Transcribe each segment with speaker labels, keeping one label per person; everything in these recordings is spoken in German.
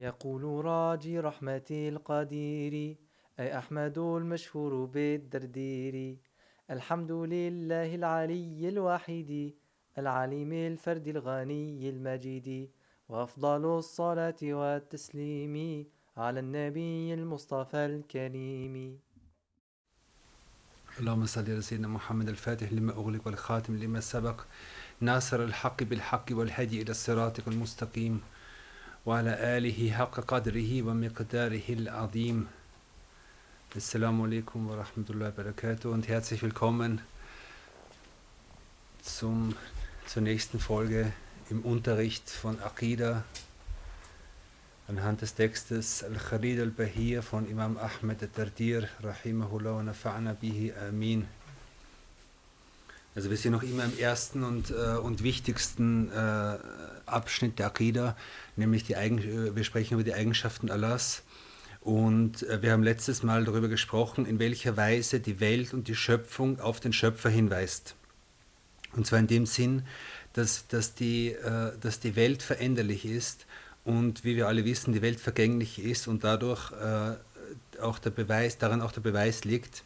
Speaker 1: يقول راجي رحمة القدير أي أحمد المشهور بالدردير. الحمد لله العلي الواحد العليم الفرد الغني المجيد. وأفضل الصلاة والتسليم على النبي المصطفى الكريم.
Speaker 2: اللهم صل على سيدنا محمد الفاتح لما أغلق والخاتم لما سبق. ناصر الحق بالحق والهدي إلى صراطك المستقيم. وعلى آله حق قدره ومقداره العظيم Assalamu alaikum wa rahmatullahi wa barakatuh und herzlich willkommen zum, zur nächsten Folge im Unterricht von Aqidah anhand des Textes Al-Khalid al-Bahir von Imam Ahmed al-Tardir rahimahullah wa nafa'na bihi amin. Also wir sind noch immer im ersten und, äh, und wichtigsten äh, Abschnitt der Aqidah, nämlich die Eigen äh, wir sprechen über die Eigenschaften Allahs. Und äh, wir haben letztes Mal darüber gesprochen, in welcher Weise die Welt und die Schöpfung auf den Schöpfer hinweist. Und zwar in dem Sinn, dass, dass, die, äh, dass die Welt veränderlich ist und wie wir alle wissen, die Welt vergänglich ist und dadurch auch der Beweis, daran auch der Beweis liegt,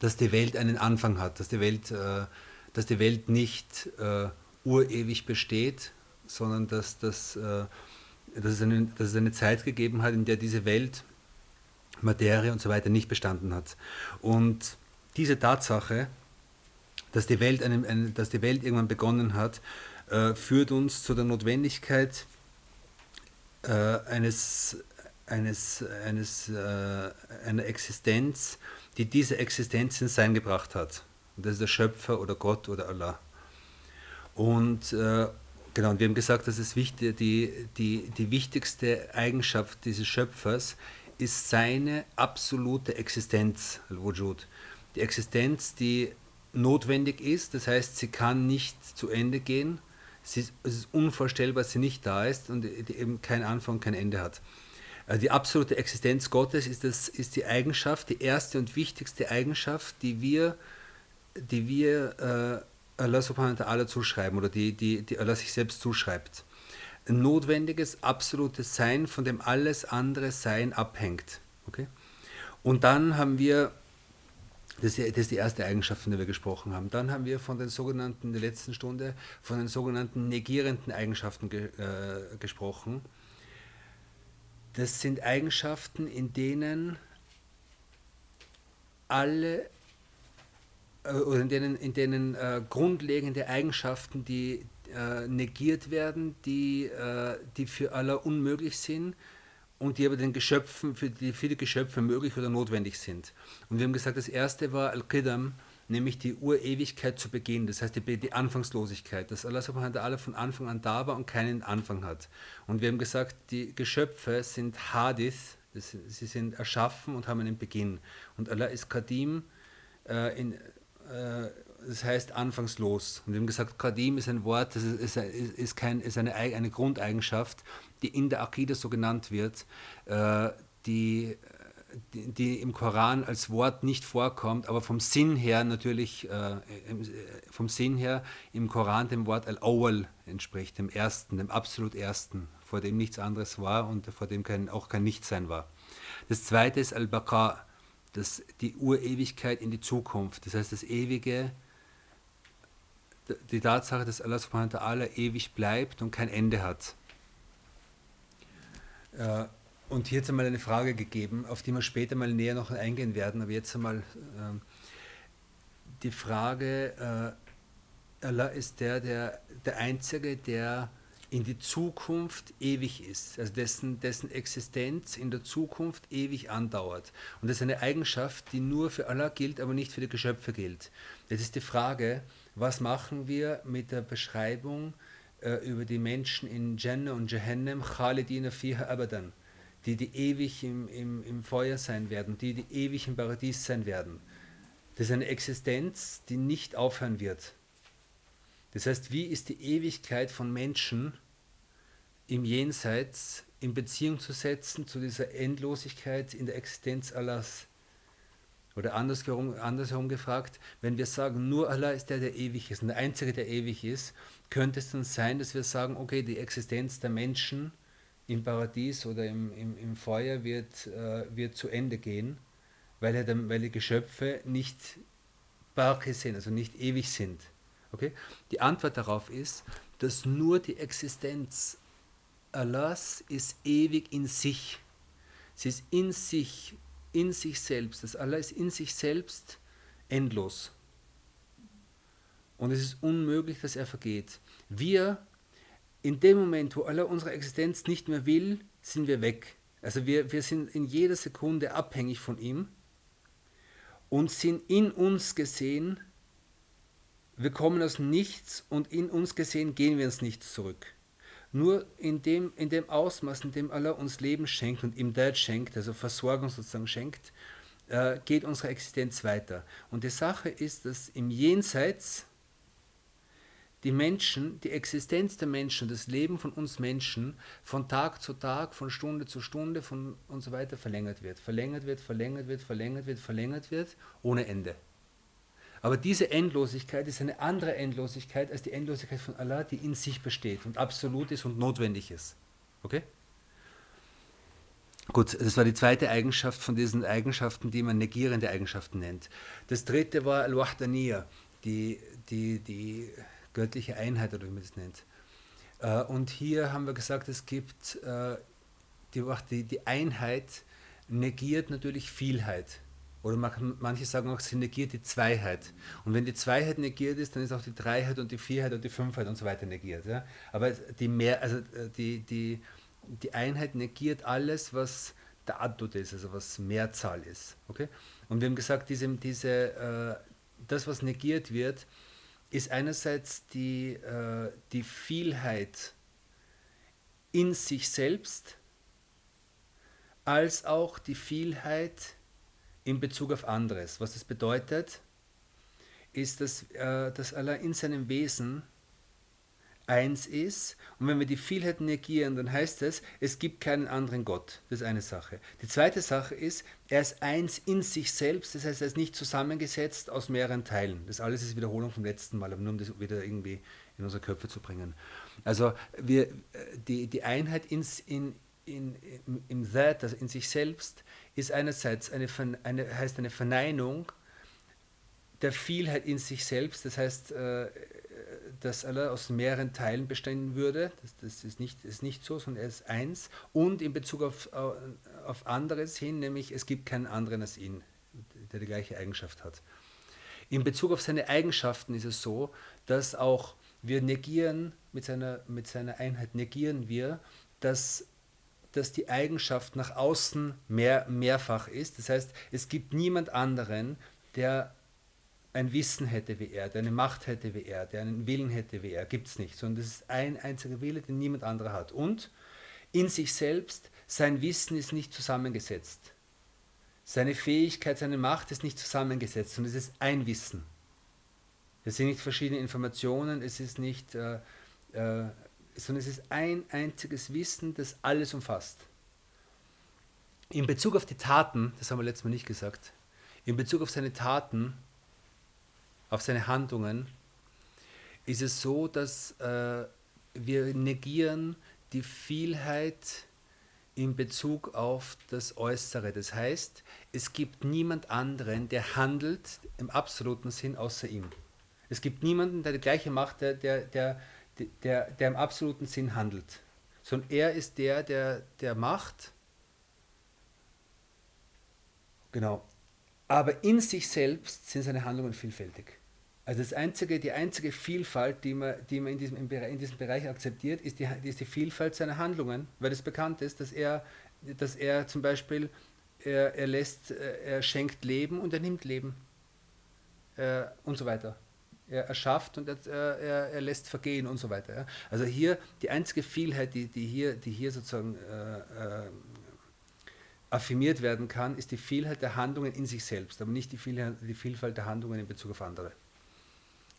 Speaker 2: dass die Welt einen Anfang hat, dass die Welt, äh, dass die Welt nicht äh, urewig besteht, sondern dass, dass, äh, dass, es eine, dass es eine Zeit gegeben hat, in der diese Welt, Materie und so weiter nicht bestanden hat. Und diese Tatsache, dass die Welt, einem, eine, dass die Welt irgendwann begonnen hat, äh, führt uns zu der Notwendigkeit äh, eines, eines, eines, äh, einer Existenz, die diese Existenz ins Sein gebracht hat. Und das ist der Schöpfer oder Gott oder Allah. Und äh, genau, und wir haben gesagt, dass es wichtig, die, die, die wichtigste Eigenschaft dieses Schöpfers ist seine absolute Existenz, Al-Wujud. Die Existenz, die notwendig ist, das heißt, sie kann nicht zu Ende gehen. Ist, es ist unvorstellbar, dass sie nicht da ist und eben kein Anfang, kein Ende hat. Also die absolute Existenz Gottes ist, das, ist die Eigenschaft, die erste und wichtigste Eigenschaft, die wir, die wir äh, Allah subhanahu wa ta'ala zuschreiben oder die, die, die Allah sich selbst zuschreibt. Ein notwendiges, absolutes Sein, von dem alles andere Sein abhängt. Okay? Und dann haben wir, das ist, die erste Eigenschaft, von der wir gesprochen haben, dann haben wir von den sogenannten, in der letzten Stunde, von den sogenannten negierenden Eigenschaften ge, äh, gesprochen das sind Eigenschaften, in denen alle äh, oder in denen, in denen äh, grundlegende Eigenschaften, die äh, negiert werden, die, äh, die für alle unmöglich sind und die aber den Geschöpfen, für die, die Geschöpfe möglich oder notwendig sind. Und wir haben gesagt, das erste war Al-Qidam, nämlich die Urewigkeit zu Beginn, das heißt die, die Anfangslosigkeit, dass Allah subhanahu wa ta'ala von Anfang an da war und keinen Anfang hat. Und wir haben gesagt, die Geschöpfe sind Hadith, das, sie sind erschaffen und haben einen Beginn. Und Allah ist Kadim, äh, in, äh, das heißt anfangslos. Und wir haben gesagt, Kadim ist ein Wort, das ist, ist, ist, kein, ist eine, eine Grundeigenschaft, die in der Akida so genannt wird, äh, die die, die, im Koran als Wort nicht vorkommt, aber vom Sinn her natürlich, äh, vom Sinn her im Koran dem Wort Al-Awwal entspricht, dem Ersten, dem absolut Ersten, vor dem nichts anderes war und vor dem kein, auch kein Nichtsein war. Das zweite ist Al-Baqa, das, die Urewigkeit in die Zukunft, das heißt das Ewige, die Tatsache, dass Allah subhanahu wa ta'ala ewig bleibt und kein Ende hat. Äh, und hier jetzt einmal eine Frage gegeben, auf die wir später mal näher noch eingehen werden, aber jetzt einmal äh, die Frage, äh, Allah ist der, der, der Einzige, der in die Zukunft ewig ist, also dessen, dessen Existenz in der Zukunft ewig andauert. Und das ist eine Eigenschaft, die nur für Allah gilt, aber nicht für die Geschöpfe gilt. Jetzt ist die Frage, was machen wir mit der Beschreibung äh, über die Menschen in Jannah und Jahannam, Khalidina fiha abadan die, die ewig im, im, im Feuer sein werden, die, die ewig im Paradies sein werden. Das ist eine Existenz, die nicht aufhören wird. Das heißt, wie ist die Ewigkeit von Menschen im Jenseits in Beziehung zu setzen zu dieser Endlosigkeit in der Existenz Allahs? Oder andersherum, andersherum gefragt, wenn wir sagen, nur Allah ist der, der ewig ist und der Einzige, der ewig ist, könnte es dann sein, dass wir sagen, okay, die Existenz der Menschen im Paradies oder im, im, im Feuer wird, äh, wird zu Ende gehen, weil, er dann, weil die Geschöpfe nicht Barke sind, also nicht ewig sind. Okay? Die Antwort darauf ist, dass nur die Existenz Allahs ist ewig in sich. Sie ist in sich, in sich selbst. Das Allah ist in sich selbst endlos. Und es ist unmöglich, dass er vergeht. Wir, in dem Moment, wo Allah unsere Existenz nicht mehr will, sind wir weg. Also wir, wir sind in jeder Sekunde abhängig von ihm und sind in uns gesehen, wir kommen aus nichts und in uns gesehen gehen wir ins Nichts zurück. Nur in dem, in dem Ausmaß, in dem Allah uns Leben schenkt und ihm Dad schenkt, also Versorgung sozusagen schenkt, äh, geht unsere Existenz weiter. Und die Sache ist, dass im Jenseits die Menschen, die Existenz der Menschen, das Leben von uns Menschen von Tag zu Tag, von Stunde zu Stunde von und so weiter verlängert wird. Verlängert wird, verlängert wird, verlängert wird, verlängert wird, ohne Ende. Aber diese Endlosigkeit ist eine andere Endlosigkeit als die Endlosigkeit von Allah, die in sich besteht und absolut ist und notwendig ist. Okay? Gut, das war die zweite Eigenschaft von diesen Eigenschaften, die man negierende Eigenschaften nennt. Das dritte war Al-Wahdaniya, die, die, die göttliche Einheit oder wie man das nennt. Äh, und hier haben wir gesagt, es gibt äh, die, die Einheit negiert natürlich Vielheit. Oder manche sagen auch, sie negiert die Zweiheit. Und wenn die Zweiheit negiert ist, dann ist auch die Dreiheit und die Vierheit und die Fünfheit und so weiter negiert. Ja? Aber die, mehr, also äh, die, die, die Einheit negiert alles, was der Addut ist, also was Mehrzahl ist. Okay? Und wir haben gesagt, diese, diese, äh, das, was negiert wird, ist einerseits die, äh, die Vielheit in sich selbst, als auch die Vielheit in Bezug auf anderes. Was das bedeutet, ist, dass, äh, dass Allah in seinem Wesen eins ist. Und wenn wir die Vielheit negieren, dann heißt es, es gibt keinen anderen Gott. Das ist eine Sache. Die zweite Sache ist, er ist eins in sich selbst. Das heißt, er ist nicht zusammengesetzt aus mehreren Teilen. Das alles ist Wiederholung vom letzten Mal, aber nur um das wieder irgendwie in unsere Köpfe zu bringen. Also wir, die, die Einheit ins, in, in, im That, also in sich selbst, ist einerseits eine, eine, heißt eine Verneinung der Vielheit in sich selbst. Das heißt, äh, dass Allah aus mehreren Teilen bestehen würde. Das, das ist, nicht, ist nicht so, sondern er ist eins. Und in Bezug auf, auf anderes hin, nämlich es gibt keinen anderen als ihn, der die gleiche Eigenschaft hat. In Bezug auf seine Eigenschaften ist es so, dass auch wir negieren, mit seiner, mit seiner Einheit negieren wir, dass, dass die Eigenschaft nach außen mehr, mehrfach ist. Das heißt, es gibt niemand anderen, der ein Wissen hätte wie er, der eine Macht hätte wie er, der einen Willen hätte wie er, gibt es nicht, sondern das ist ein einziger Wille, den niemand anderer hat. Und in sich selbst, sein Wissen ist nicht zusammengesetzt. Seine Fähigkeit, seine Macht ist nicht zusammengesetzt, sondern es ist ein Wissen. Es sind nicht verschiedene Informationen, es ist nicht, äh, äh, sondern es ist ein einziges Wissen, das alles umfasst. In Bezug auf die Taten, das haben wir letztes Mal nicht gesagt, in Bezug auf seine Taten auf seine Handlungen, ist es so, dass äh, wir negieren die Vielheit in Bezug auf das Äußere. Das heißt, es gibt niemand anderen, der handelt im absoluten Sinn außer ihm. Es gibt niemanden, der die gleiche Macht, der, der, der, der, der im absoluten Sinn handelt. Sondern er ist der, der, der macht. Genau. Aber in sich selbst sind seine Handlungen vielfältig. Also das einzige, die einzige Vielfalt, die man, die man in, diesem, in diesem Bereich akzeptiert, ist die, ist die Vielfalt seiner Handlungen, weil es bekannt ist, dass er, dass er zum Beispiel, er, er, lässt, er schenkt Leben und er nimmt Leben äh, und so weiter. Er erschafft und er, er, er lässt vergehen und so weiter. Ja. Also hier die einzige Vielheit, die, die, hier, die hier sozusagen äh, äh, affirmiert werden kann, ist die Vielheit der Handlungen in sich selbst, aber nicht die Vielfalt, die Vielfalt der Handlungen in Bezug auf andere.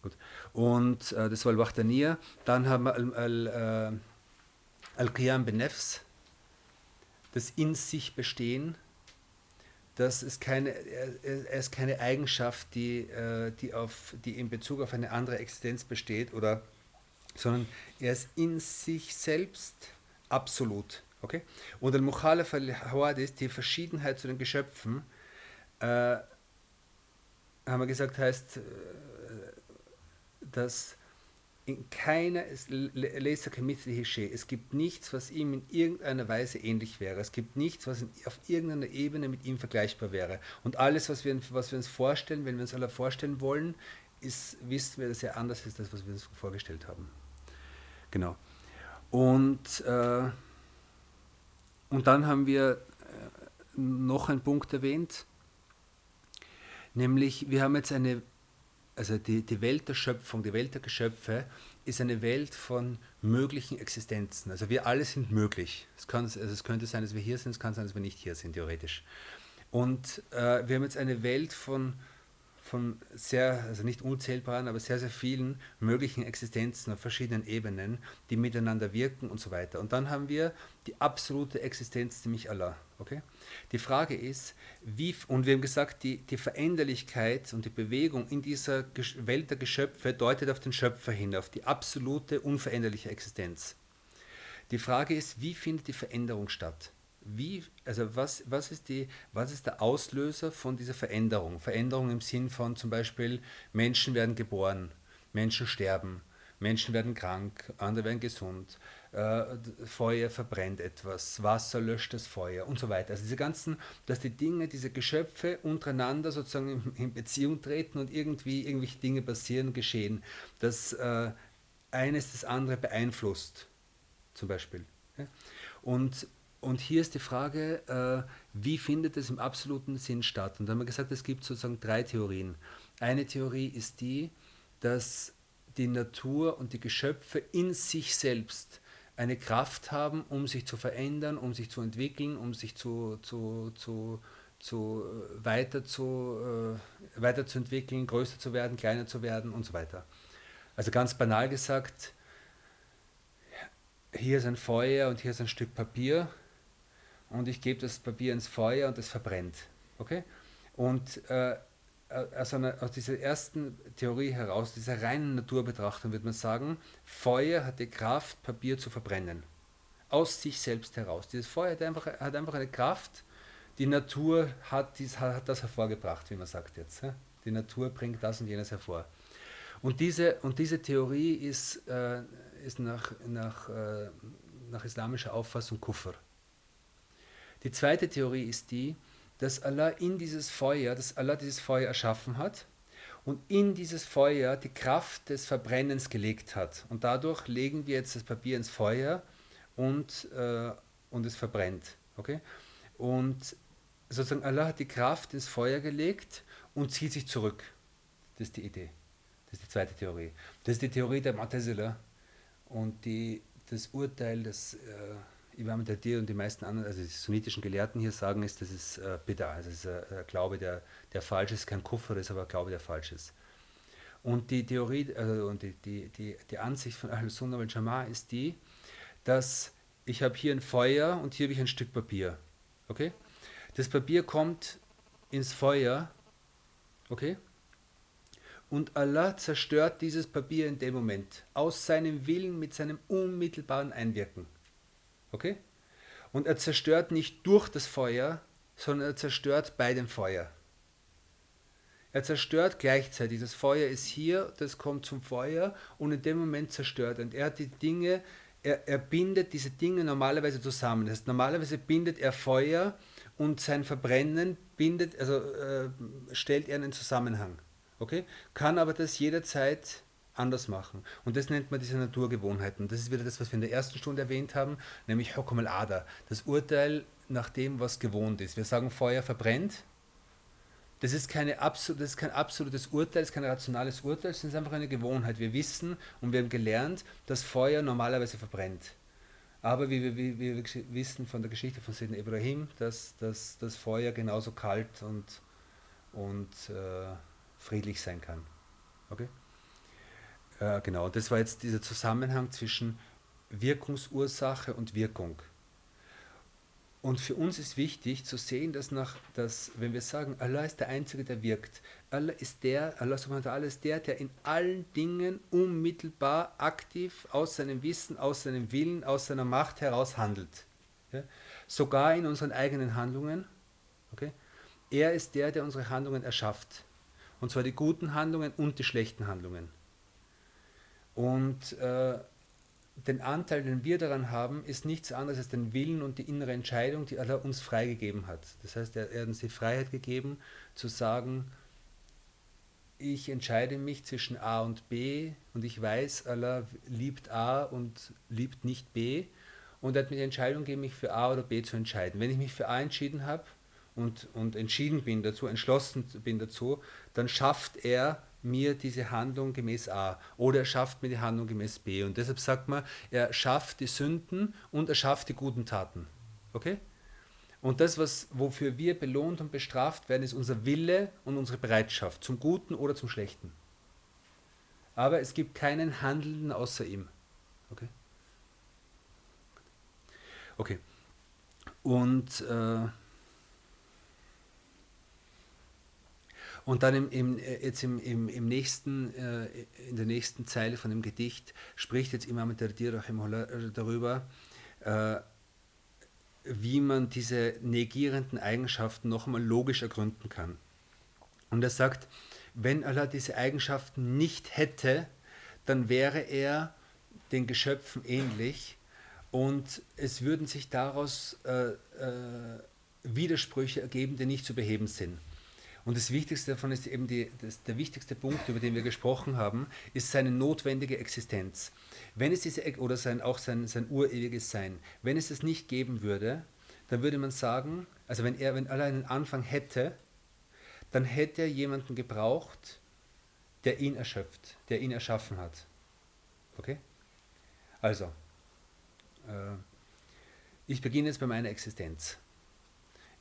Speaker 2: Gut. Und äh, das war Al-Wahdaniya. Dann haben wir Al-Qiyam Al, Al Benefs, das in sich bestehen. Das ist keine, er ist keine Eigenschaft, die, äh, die, auf, die in Bezug auf eine andere Existenz besteht, oder, sondern er ist in sich selbst absolut. Okay? Und Al-Mukhalaf al-Hawadis, die Verschiedenheit zu den Geschöpfen, äh, haben wir gesagt, heißt, äh, dass in keiner, es gibt nichts, was ihm in irgendeiner Weise ähnlich wäre. Es gibt nichts, was auf irgendeiner Ebene mit ihm vergleichbar wäre. Und alles, was wir, was wir uns vorstellen, wenn wir uns alle vorstellen wollen, ist, wissen wir, dass er anders ist, als was wir uns vorgestellt haben. Genau. Und, äh, und dann haben wir äh, noch einen Punkt erwähnt, nämlich wir haben jetzt eine also die, die Welt der Schöpfung, die Welt der Geschöpfe ist eine Welt von möglichen Existenzen. Also wir alle sind möglich. Es, kann, also es könnte sein, dass wir hier sind, es kann sein, dass wir nicht hier sind, theoretisch. Und äh, wir haben jetzt eine Welt von von sehr, also nicht unzählbaren, aber sehr, sehr vielen möglichen Existenzen auf verschiedenen Ebenen, die miteinander wirken und so weiter. Und dann haben wir die absolute Existenz, nämlich Allah. Okay? Die Frage ist, wie, und wir haben gesagt, die, die Veränderlichkeit und die Bewegung in dieser Welt der Geschöpfe deutet auf den Schöpfer hin, auf die absolute, unveränderliche Existenz. Die Frage ist, wie findet die Veränderung statt? wie, also was, was, ist die, was ist der Auslöser von dieser Veränderung? Veränderung im Sinn von zum Beispiel Menschen werden geboren, Menschen sterben, Menschen werden krank, andere werden gesund, Feuer verbrennt etwas, Wasser löscht das Feuer und so weiter. Also diese ganzen, dass die Dinge, diese Geschöpfe untereinander sozusagen in, Beziehung treten und irgendwie irgendwelche Dinge passieren, geschehen, dass äh, eines das andere beeinflusst, zum Beispiel. Und und hier ist die Frage, äh, wie findet es im absoluten Sinn statt? Und da haben wir gesagt, es gibt sozusagen drei Theorien. Eine Theorie ist die, dass die Natur und die Geschöpfe in sich selbst eine Kraft haben, um sich zu verändern, um sich zu entwickeln, um sich zu, zu, zu, zu äh, weiter zu, äh, weiterzuentwickeln, größer zu werden, kleiner zu werden und so weiter. Also ganz banal gesagt, hier ist ein Feuer und hier ist ein Stück Papier und ich gebe das Papier ins Feuer und es verbrennt. Okay? Und äh, aus, einer, aus, dieser ersten Theorie heraus, dieser reinen Naturbetrachtung, würde man sagen, Feuer hat die Kraft, Papier zu verbrennen. Aus sich selbst heraus. Dieses Feuer hat einfach, hat einfach eine Kraft, die Natur hat, dies, hat das hervorgebracht, wie man sagt jetzt. Die Natur bringt das und jenes hervor. Und diese, und diese Theorie ist, äh, ist nach, nach, äh, nach islamischer Auffassung Kuffer. Die zweite Theorie ist die, dass Allah in dieses Feuer, dass Allah dieses Feuer erschaffen hat und in dieses Feuer die Kraft des Verbrennens gelegt hat. Und dadurch legen wir jetzt das Papier ins Feuer und, äh, und es verbrennt. Okay? Und sozusagen Allah hat die Kraft ins Feuer gelegt und zieht sich zurück. Das ist die Idee. Das ist die zweite Theorie. Das ist die Theorie der Mu'tazila und die, das Urteil, das äh, Imam Tadir und die meisten anderen, also die sunnitischen Gelehrten hier sagen, ist, das ist äh, Bida, also das ist ein Glaube, der, der falsch ist, kein Kuffer ist, aber ein Glaube, der falsch ist. Und die Theorie also, und die, die, die, die Ansicht von Ahl-Sunnah wal Jama'ah ist die, dass ich habe hier ein Feuer und hier habe ich ein Stück Papier. Okay? Das Papier kommt ins Feuer, okay? Und Allah zerstört dieses Papier in dem Moment, aus seinem Willen, mit seinem unmittelbaren Einwirken. Okay? Und er zerstört nicht durch das Feuer, sondern er zerstört bei dem Feuer. Er zerstört gleichzeitig. Das Feuer ist hier, das kommt zum Feuer und in dem Moment zerstört. Und er hat die Dinge, er, er bindet diese Dinge normalerweise zusammen. Das heißt, normalerweise bindet er Feuer und sein Verbrennen bindet, also äh, stellt er einen Zusammenhang. Okay? Kann aber das jederzeit anders machen. Und das nennt man diese Naturgewohnheiten. Das ist wieder das, was wir in der ersten Stunde erwähnt haben, nämlich Hokum al-Ada, das Urteil nach dem, was gewohnt ist. Wir sagen, Feuer verbrennt. Das ist, keine das ist kein absolutes Urteil, das ist kein rationales Urteil, es ist einfach eine Gewohnheit. Wir wissen und wir haben gelernt, dass Feuer normalerweise verbrennt. Aber wie wir, wie wir wissen von der Geschichte von Sidney Ibrahim, dass, dass das Feuer genauso kalt und, und äh, friedlich sein kann. Okay? Äh, genau, das war jetzt dieser Zusammenhang zwischen Wirkungsursache und Wirkung. Und für uns ist wichtig zu sehen, dass, nach, dass wenn wir sagen, Allah ist der Einzige, der wirkt, Allah ist der, Allah subhanahu ist der, der in allen Dingen unmittelbar aktiv aus seinem Wissen, aus seinem Willen, aus seiner Macht heraus handelt. Ja? Sogar in unseren eigenen Handlungen. Okay? Er ist der, der unsere Handlungen erschafft. Und zwar die guten Handlungen und die schlechten Handlungen. Und äh, den Anteil, den wir daran haben, ist nichts anderes als den Willen und die innere Entscheidung, die Allah uns freigegeben hat. Das heißt, er, er hat uns die Freiheit gegeben, zu sagen, ich entscheide mich zwischen A und B und ich weiß, Allah liebt A und liebt nicht B. Und er hat mir die Entscheidung gegeben, mich für A oder B zu entscheiden. Wenn ich mich für A entschieden habe und, und entschieden bin dazu, entschlossen bin dazu, dann schafft er mir diese Handlung gemäß A oder er schafft mir die Handlung gemäß B. Und deshalb sagt man, er schafft die Sünden und er schafft die guten Taten. Okay? Und das, was, wofür wir belohnt und bestraft werden, ist unser Wille und unsere Bereitschaft, zum Guten oder zum Schlechten. Aber es gibt keinen Handelnden außer ihm. Okay? Okay. Und äh, Und dann im, im, äh, jetzt im, im, im nächsten, äh, in der nächsten Zeile von dem Gedicht spricht jetzt Imam Dardir äh, darüber, äh, wie man diese negierenden Eigenschaften noch einmal logisch ergründen kann. Und er sagt, wenn Allah diese Eigenschaften nicht hätte, dann wäre er den Geschöpfen ähnlich und es würden sich daraus äh, äh, Widersprüche ergeben, die nicht zu beheben sind. Und das Wichtigste davon ist eben die, das, der wichtigste Punkt, über den wir gesprochen haben, ist seine notwendige Existenz. Wenn es diese, oder sein, auch sein, sein urewiges Sein, wenn es es nicht geben würde, dann würde man sagen, also wenn er, wenn Allah einen Anfang hätte, dann hätte er jemanden gebraucht, der ihn erschöpft, der ihn erschaffen hat. Okay? Also, äh, ich beginne jetzt bei meiner Existenz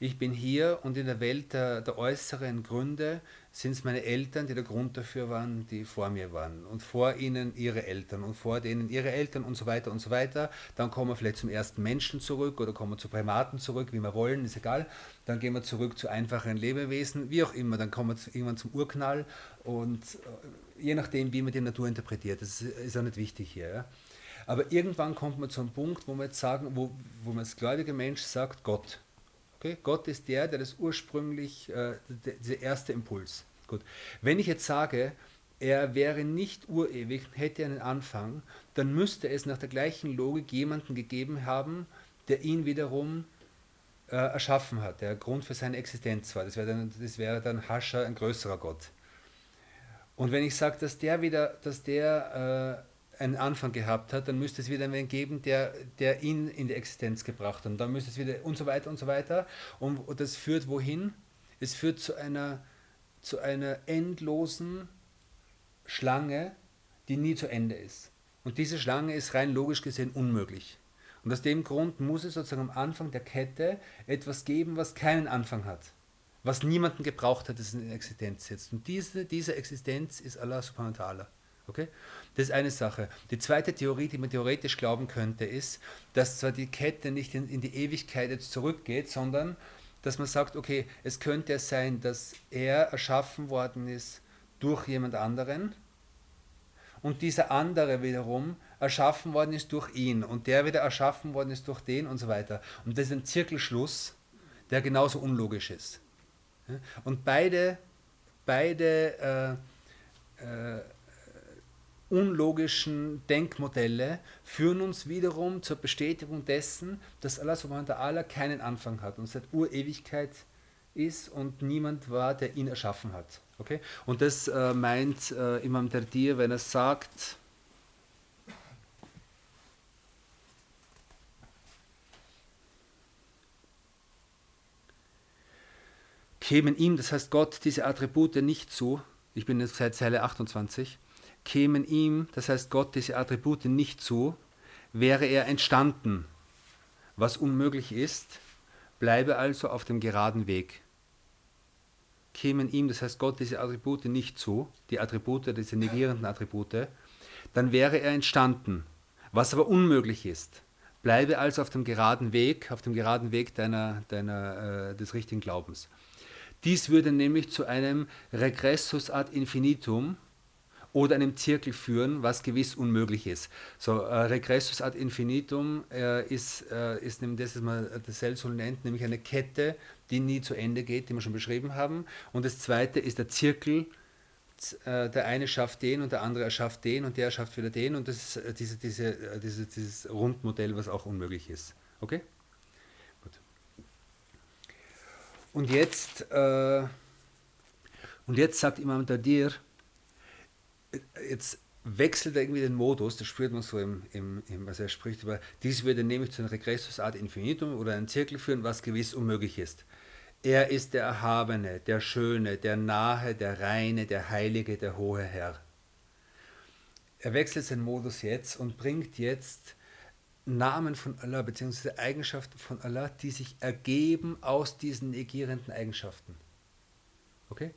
Speaker 2: ich bin hier und in der Welt der, der äußeren Gründe sind es meine Eltern, die der Grund dafür waren, die vor mir waren. Und vor ihnen ihre Eltern und vor denen ihre Eltern und so weiter und so weiter. Dann kommen wir vielleicht zum ersten Menschen zurück oder kommen wir zu Primaten zurück, wie wir wollen, ist egal. Dann gehen wir zurück zu einfacheren Lebewesen, wie auch immer. Dann kommen wir irgendwann zum Urknall und äh, je nachdem, wie man die Natur interpretiert. Das ist auch nicht wichtig hier. Ja. Aber irgendwann kommt man zu einem Punkt, wo wir jetzt sagen, wo, wo man als gläubiger Mensch sagt, Gott. Okay? Gott ist der, der das ursprünglich, äh, der, dieser erste Impuls. Gut. Wenn ich jetzt sage, er wäre nicht urewig, hätte einen Anfang, dann müsste es nach der gleichen Logik jemanden gegeben haben, der ihn wiederum äh, erschaffen hat, der Grund für seine Existenz war. Das wäre dann, das dann Hascha, ein größerer Gott. Und wenn ich sage, dass der wieder, dass der äh, einen Anfang gehabt hat, dann müsste es wieder einen geben, der, der ihn in die Existenz gebracht hat. Und dann müsste es wieder und so weiter und so weiter. Und das führt wohin? Es führt zu einer, zu einer endlosen Schlange, die nie zu Ende ist. Und diese Schlange ist rein logisch gesehen unmöglich. Und aus dem Grund muss es sozusagen am Anfang der Kette etwas geben, was keinen Anfang hat. Was niemanden gebraucht hat, das in Existenz jetzt. Und diese, diese Existenz ist Allah subhanahu wa ta'ala. Okay? Das ist eine Sache. Die zweite Theorie, die man theoretisch glauben könnte, ist, dass zwar die Kette nicht in, in die Ewigkeit jetzt zurückgeht, sondern dass man sagt, okay, es könnte sein, dass er erschaffen worden ist durch jemand anderen und dieser andere wiederum erschaffen worden ist durch ihn und der wieder erschaffen worden ist durch den und so weiter. Und das ist ein Zirkelschluss, der genauso unlogisch ist. Und beide, beide äh, äh, unlogischen Denkmodelle führen uns wiederum zur Bestätigung dessen, dass Allah subhanahu wa ta'ala keinen Anfang hat und seit Urewigkeit ist und niemand war, der ihn erschaffen hat. Okay? Und das äh, meint äh, Imam Dardir, wenn er sagt, kämen ihm, das heißt Gott, diese Attribute nicht zu, ich bin jetzt seit Zeile 28, kämen ihm, das heißt Gott, diese Attribute nicht zu, wäre er entstanden. Was unmöglich ist, bleibe also auf dem geraden Weg. Kämen ihm, das heißt Gott, diese Attribute nicht zu, die Attribute, diese negierenden Attribute, dann wäre er entstanden. Was aber unmöglich ist, bleibe also auf dem geraden Weg, auf dem geraden Weg deiner, deiner, äh, des richtigen Glaubens. Dies würde nämlich zu einem Regressus ad infinitum, oder einem Zirkel führen, was gewiss unmöglich ist. So, äh, Regressus ad infinitum äh, ist, äh, ist nämlich, das ist mal das Celsol nennt, nämlich eine Kette, die nie zu Ende geht, die wir schon beschrieben haben. Und das zweite ist der Zirkel, äh, der eine schafft den und der andere erschafft den und der erschafft wieder den und das ist äh, diese, diese, äh, diese, dieses Rundmodell, was auch unmöglich ist. Okay? Gut. Und jetzt, äh, und jetzt sagt Imam Dadir, jetzt wechselt er irgendwie den Modus, das spürt man so im, im, im also er spricht über, dies würde nämlich zu einer Regressus ad infinitum oder einen Zirkel führen, was gewiss unmöglich ist. Er ist der Erhabene, der Schöne, der Nahe, der Reine, der Heilige, der hohe Herr. Er wechselt seinen Modus jetzt und bringt jetzt Namen von Allah bzw. Eigenschaften von Allah, die sich ergeben aus diesen negierenden Eigenschaften. Okay?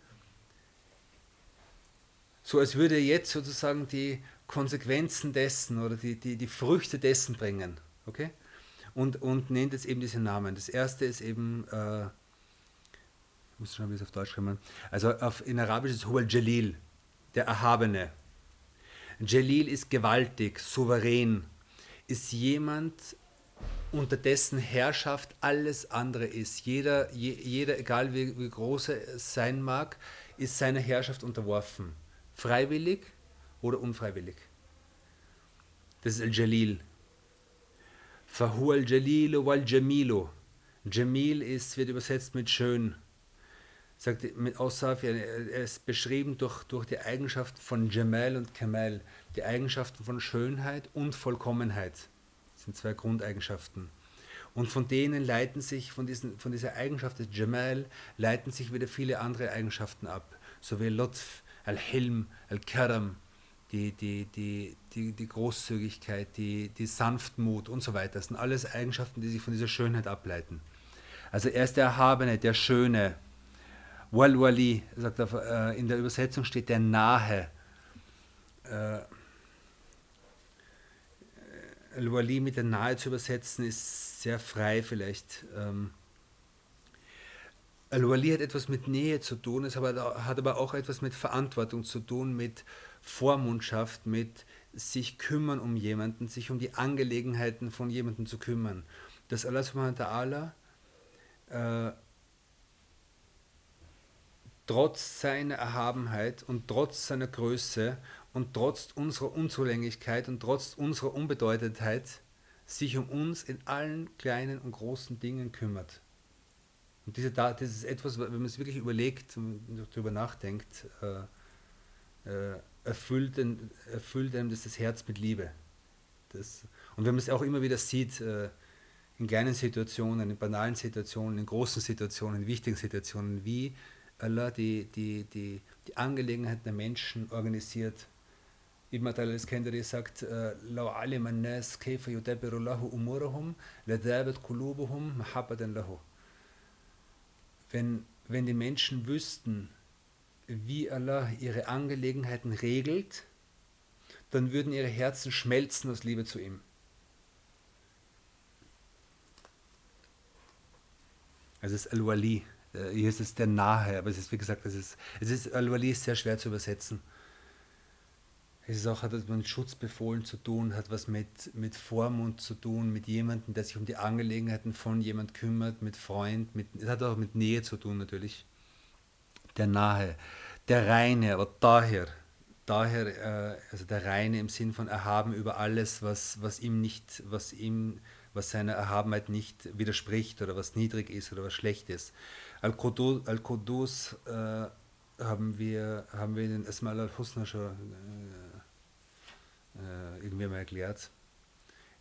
Speaker 2: So als würde er jetzt sozusagen die Konsequenzen dessen oder die, die, die Früchte dessen bringen. Okay? Und, und nennt jetzt eben diese Namen. Das erste ist eben äh, muss schauen, wie es auf Deutsch kommen. Also auf, in Arabisch ist es Hual Jalil, der Erhabene. Jalil ist gewaltig, souverän, ist jemand, unter dessen Herrschaft alles andere ist. Jeder, je, jeder egal wie, wie groß er sein mag, ist seiner Herrschaft unterworfen. Freiwillig oder unfreiwillig. Das ist Al-Jalil. Fahu al-Jalilu wal-Jamilu. Jamil ist, wird übersetzt mit schön sagt mit Aussaf, er ist beschrieben durch, durch die Eigenschaft von Jamal und Kamal, die Eigenschaften von Schönheit und Vollkommenheit. Das sind zwei Grundeigenschaften. Und von denen leiten sich, von, diesen, von dieser Eigenschaft des Jamal, leiten sich wieder viele andere Eigenschaften ab, so wie Lutf, Al-Hilm, Al-Karam, die, die, die, die, die Großzügigkeit, die, die Sanftmut und so weiter. Das sind alles Eigenschaften, die sich von dieser Schönheit ableiten. Also er ist der Erhabene, der Schöne, Wal-Wali, sagt er, äh, in der Übersetzung steht der Nahe. Äh, Al-Wali mit der Nahe zu übersetzen ist sehr frei vielleicht. Ähm, Al-Wali hat etwas mit Nähe zu tun, es hat aber auch etwas mit Verantwortung zu tun, mit Vormundschaft, mit sich kümmern um jemanden, sich um die Angelegenheiten von jemandem zu kümmern. Dass Allah subhanahu wa ta'ala äh, trotz seiner Erhabenheit und trotz seiner Größe und trotz unserer Unzulänglichkeit und trotz unserer Unbedeutendheit sich um uns in allen kleinen und großen Dingen kümmert. Und diese, das ist etwas, wenn man es wirklich überlegt und darüber nachdenkt, äh, äh, erfüllt, erfüllt einem das, das Herz mit Liebe. Das, und wenn man es auch immer wieder sieht, äh, in kleinen Situationen, in banalen Situationen, in großen Situationen, in wichtigen Situationen, wie Allah die, die, die, die Angelegenheiten der Menschen organisiert. Ibn Atal al-Iskandari sagt, لو علم الناس كيف يدبر الله أمورهم لذابت قلوبهم محبة له. Wenn, wenn die Menschen wüssten, wie Allah ihre Angelegenheiten regelt, dann würden ihre Herzen schmelzen aus Liebe zu ihm. Also es ist Al-Wali, äh, hier ist es der Nahe, aber es ist, wie gesagt, es ist, es ist Al-Wali ist sehr schwer zu übersetzen. Es ist auch, etwas mit Schutzbefohlen zu tun, hat was mit, mit Vormund zu tun, mit jemandem, der sich um die Angelegenheiten von jemand kümmert, mit Freund, mit, es hat auch mit Nähe zu tun natürlich. Der Nahe, der Reine, aber daher, daher, äh, also der Reine im Sinn von erhaben über alles, was, was ihm nicht, was ihm, was seiner Erhabenheit nicht widerspricht oder was niedrig ist oder was schlecht ist. Al-Qudus äh, haben, wir, haben wir den Asmal al-Husna schon äh, äh, irgendwie mal erklärt.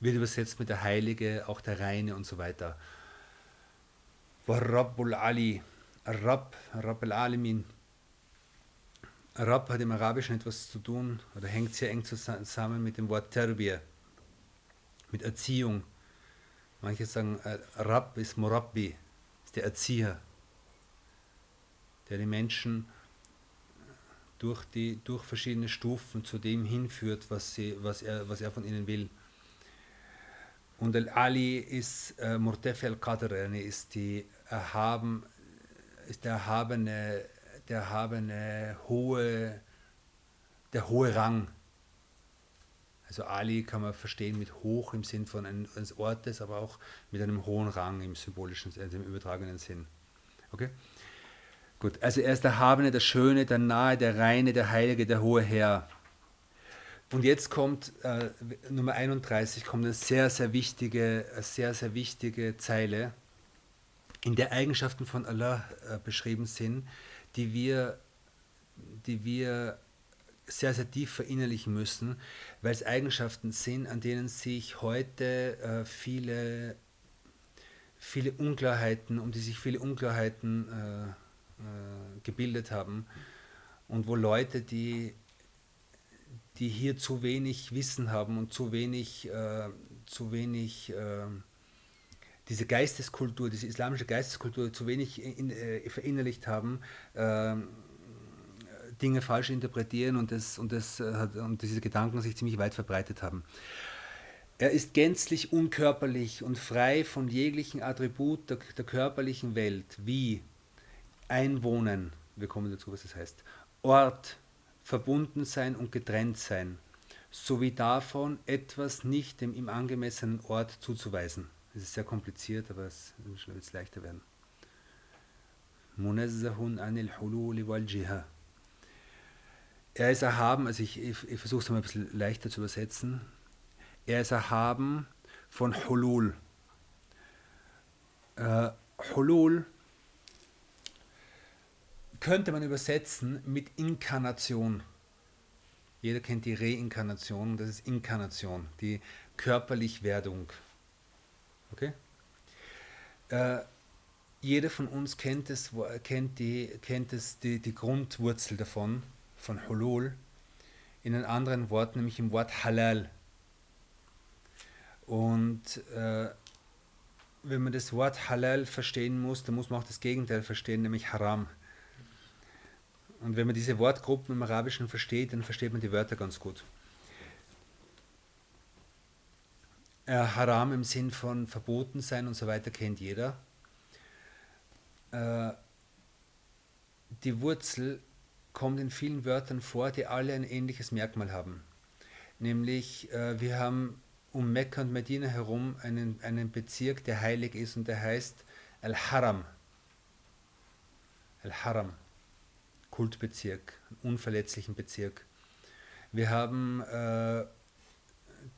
Speaker 2: Wird übersetzt mit der Heilige, auch der Reine und so weiter. Rabbul Ali, Rabb, Rabb al-Alimin. Rabb hat im Arabischen etwas zu tun oder hängt sehr eng zusammen mit dem Wort Terbiyah, mit Erziehung. Manche sagen, äh, Rabb ist Murabbi, ist der Erzieher der die Menschen durch, die, durch verschiedene Stufen zu dem hinführt, was, sie, was, er, was er von ihnen will. Und Al-Ali ist äh, Murtefi al-Qadr, ist, erhaben, ist der erhabene, der erhabene hohe der hohe Rang. Also Ali kann man verstehen mit hoch im Sinn von eines Ortes, aber auch mit einem hohen Rang im symbolischen, also im übertragenen Sinn. Okay? Gut, also er ist der Habene, der Schöne, der Nahe, der Reine, der Heilige, der hohe Herr. Und jetzt kommt äh, Nummer 31, kommt eine sehr, sehr wichtige, sehr, sehr wichtige Zeile, in der Eigenschaften von Allah äh, beschrieben sind, die wir, die wir sehr, sehr tief verinnerlichen müssen, weil es Eigenschaften sind, an denen sich heute äh, viele, viele Unklarheiten, um die sich viele Unklarheiten äh, äh, gebildet haben und wo Leute, die die hier zu wenig Wissen haben und zu wenig, äh, zu wenig äh, diese Geisteskultur, diese islamische Geisteskultur zu wenig in, äh, verinnerlicht haben, ähm, Dinge falsch interpretieren und, das, und, das, äh, und diese Gedanken sich ziemlich weit verbreitet haben. Er ist gänzlich unkörperlich und frei von jeglichen Attribut der, der körperlichen Welt, wie Einwohnen, wir kommen dazu, was das heißt, Ort, verbunden sein und getrennt sein, sowie davon etwas nicht dem ihm angemessenen Ort zuzuweisen. Das ist sehr kompliziert, aber es wird es leichter werden. Munazzahun anil hululi wal jiha. Er ist erhaben, also ich, ich, ich versuche es mal ein bisschen leichter zu übersetzen. Er ist erhaben von Hulul. Äh, Hulul könnte man übersetzen mit Inkarnation. Jeder kennt die Reinkarnation, das ist Inkarnation, die Körperlichwerdung. Okay? Äh, jeder von uns kennt, es, kennt, die, kennt es, die, die Grundwurzel davon, von Hulul, in einem anderen Wort, nämlich im Wort Halal. Und äh, wenn man das Wort Halal verstehen muss, dann muss man auch das Gegenteil verstehen, nämlich Haram. Und wenn man diese Wortgruppen im Arabischen versteht, dann versteht man die Wörter ganz gut. Äh, Haram im Sinn von verboten sein und so weiter kennt jeder. Äh, die Wurzel kommt in vielen Wörtern vor, die alle ein ähnliches Merkmal haben. Nämlich, äh, wir haben um Mekka und Medina herum einen, einen Bezirk, der heilig ist und der heißt Al-Haram. Al-Haram. Kultbezirk, unverletzlichen Bezirk. Wir haben äh,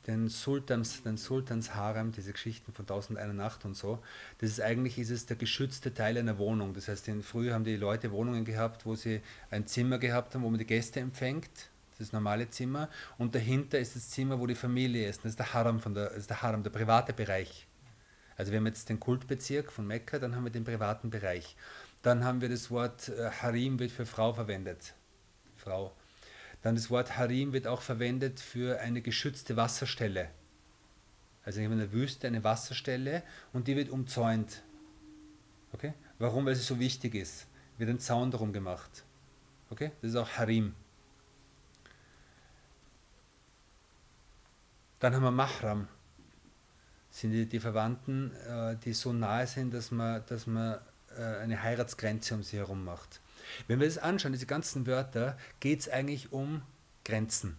Speaker 2: den Sultans, den Sultans Harem, diese Geschichten von 1001 Nacht und so. Das ist eigentlich ist es der geschützte Teil einer Wohnung. Das heißt, in, früher haben die Leute Wohnungen gehabt, wo sie ein Zimmer gehabt haben, wo man die Gäste empfängt. Das normale Zimmer. Und dahinter ist das Zimmer, wo die Familie ist. Das ist der Haram, von der, das ist der, Haram, der private Bereich. Also wir haben jetzt den Kultbezirk von Mekka, dann haben wir den privaten Bereich. Dann haben wir das Wort äh, Harim wird für Frau verwendet. Frau. Dann das Wort Harim wird auch verwendet für eine geschützte Wasserstelle. Also in der Wüste eine Wasserstelle und die wird umzäunt. Okay? Warum? Weil sie so wichtig ist. Wird ein Zaun darum gemacht. Okay? Das ist auch Harim. Dann haben wir Mahram. Das sind die, die Verwandten, äh, die so nahe sind, dass man, dass man eine Heiratsgrenze um sie herum macht. Wenn wir das anschauen, diese ganzen Wörter, geht es eigentlich um Grenzen.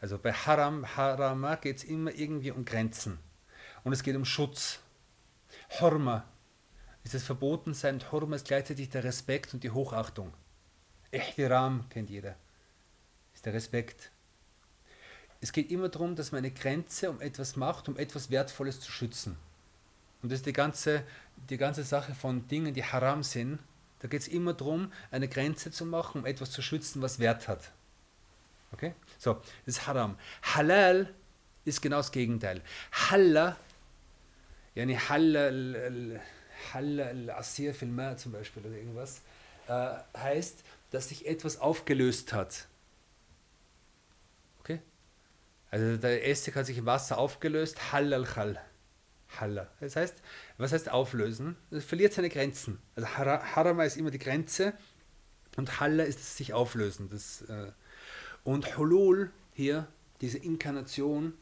Speaker 2: Also bei Haram, Harama geht es immer irgendwie um Grenzen. Und es geht um Schutz. Horma ist das Verbotensein und Horma ist gleichzeitig der Respekt und die Hochachtung. Ehtiram kennt jeder. Ist der Respekt. Es geht immer darum, dass man eine Grenze um etwas macht, um etwas Wertvolles zu schützen. Und das ist die ganze, die ganze Sache von Dingen, die haram sind. Da geht es immer darum, eine Grenze zu machen, um etwas zu schützen, was Wert hat. Okay? So, das ist haram. Halal ist genau das Gegenteil. Halla, yani Halla, Halla al-Asir fil zum Beispiel oder irgendwas, äh, heißt, dass sich etwas aufgelöst hat. Okay? Also der Essig hat sich im Wasser aufgelöst, Hallal Khal. Halla. Das heißt, was heißt auflösen? Es verliert seine Grenzen. Also Harama ist immer die Grenze und Halla ist sich auflösen. Das, äh, und Hulul hier, diese Inkarnation,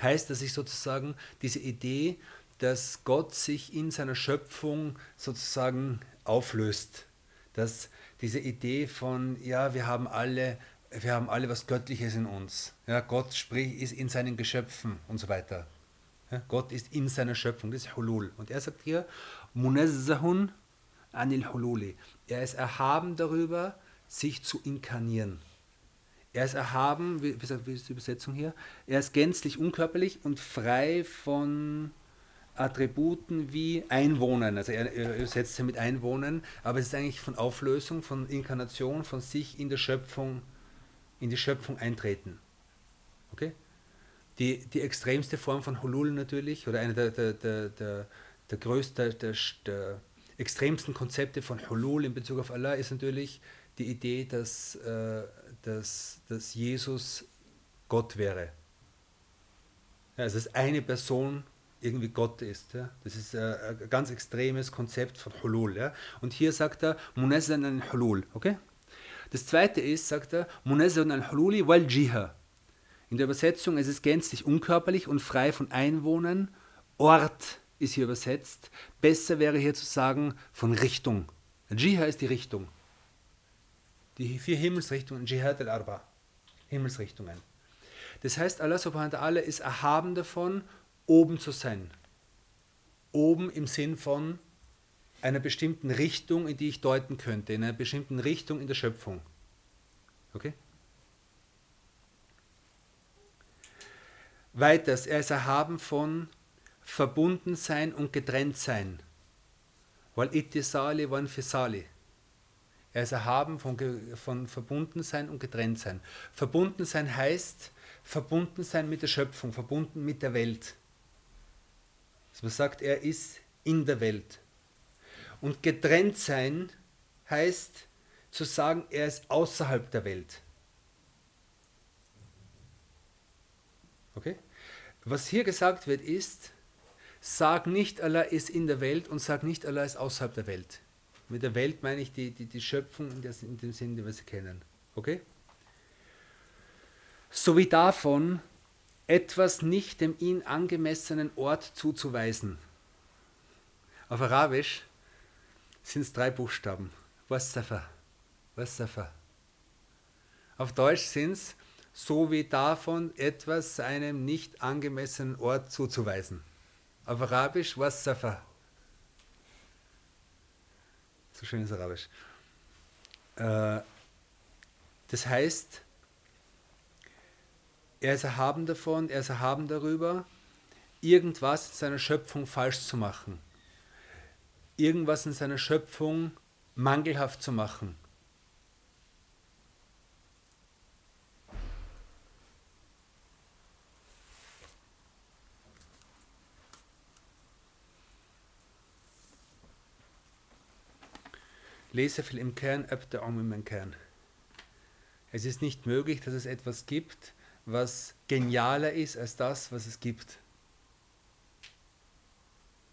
Speaker 2: heißt, dass ich sozusagen diese Idee, dass Gott sich in seiner Schöpfung sozusagen auflöst. Dass diese Idee von, ja, wir haben alle wir haben alle was Göttliches in uns. Ja, Gott spricht, ist in seinen Geschöpfen und so weiter. Gott ist in seiner Schöpfung, das ist Hulul. Und er sagt hier, Munazzahun anil Hululi. Er ist erhaben darüber, sich zu inkarnieren. Er ist erhaben, wie, wie ist die Übersetzung hier? Er ist gänzlich unkörperlich und frei von Attributen wie Einwohnen. Also er, er übersetzt sie mit Einwohnen, aber es ist eigentlich von Auflösung, von Inkarnation, von sich in der Schöpfung, in die Schöpfung eintreten. Okay? Die, die extremste Form von Hulul natürlich, oder eine der, der, der, der, der größten, der, der extremsten Konzepte von Hulul in Bezug auf Allah ist natürlich die Idee, dass, äh, dass, dass Jesus Gott wäre. Ja, also dass eine Person irgendwie Gott ist. Ja? Das ist äh, ein ganz extremes Konzept von Hulul. Ja? Und hier sagt er Munazzan al-Hulul. Okay? Das zweite ist, sagt er, Munazzan al-Hululi wal Jiha. In der Übersetzung es ist gänzlich unkörperlich und frei von Einwohnern. Ort ist hier übersetzt. Besser wäre hier zu sagen von Richtung. Jiha ist die Richtung. Die vier Himmelsrichtungen, Jihad al-Arba. Himmelsrichtungen. Das heißt, Allah subhanahu wa ta'ala ist erhaben davon, oben zu sein. Oben im Sinn von einer bestimmten Richtung, in die ich deuten könnte, in einer bestimmten Richtung in der Schöpfung. Okay? Weiters, er ist erhaben von Verbundensein und Getrenntsein. Wal ittisali wan fisali. Er ist erhaben von, von Verbundensein und Getrenntsein. Verbundensein heißt Verbundensein mit der Schöpfung, verbunden mit der Welt. Also man sagt, er ist in der Welt. Und getrennt sein heißt zu sagen, er ist außerhalb der Welt. Okay? Was hier gesagt wird ist, sag nicht, Allah ist in der Welt und sag nicht, Allah ist außerhalb der Welt. Mit der Welt meine ich die, die, die Schöpfung in, das, in dem Sinn, den wir sie kennen. Okay? Sowie davon, etwas nicht dem ihm angemessenen Ort zuzuweisen. Auf Arabisch sind es drei Buchstaben. Wasafa. Wasafa. Auf Deutsch sind es so wie davon etwas seinem nicht angemessenen Ort zuzuweisen. Auf Arabisch Wasafa. So schön ist Arabisch. Äh, das heißt, er ist erhaben davon, er ist erhaben darüber, irgendwas in seiner Schöpfung falsch zu machen, irgendwas in seiner Schöpfung mangelhaft zu machen. Lese viel im Kern, öbte im Kern. Es ist nicht möglich, dass es etwas gibt, was genialer ist als das, was es gibt.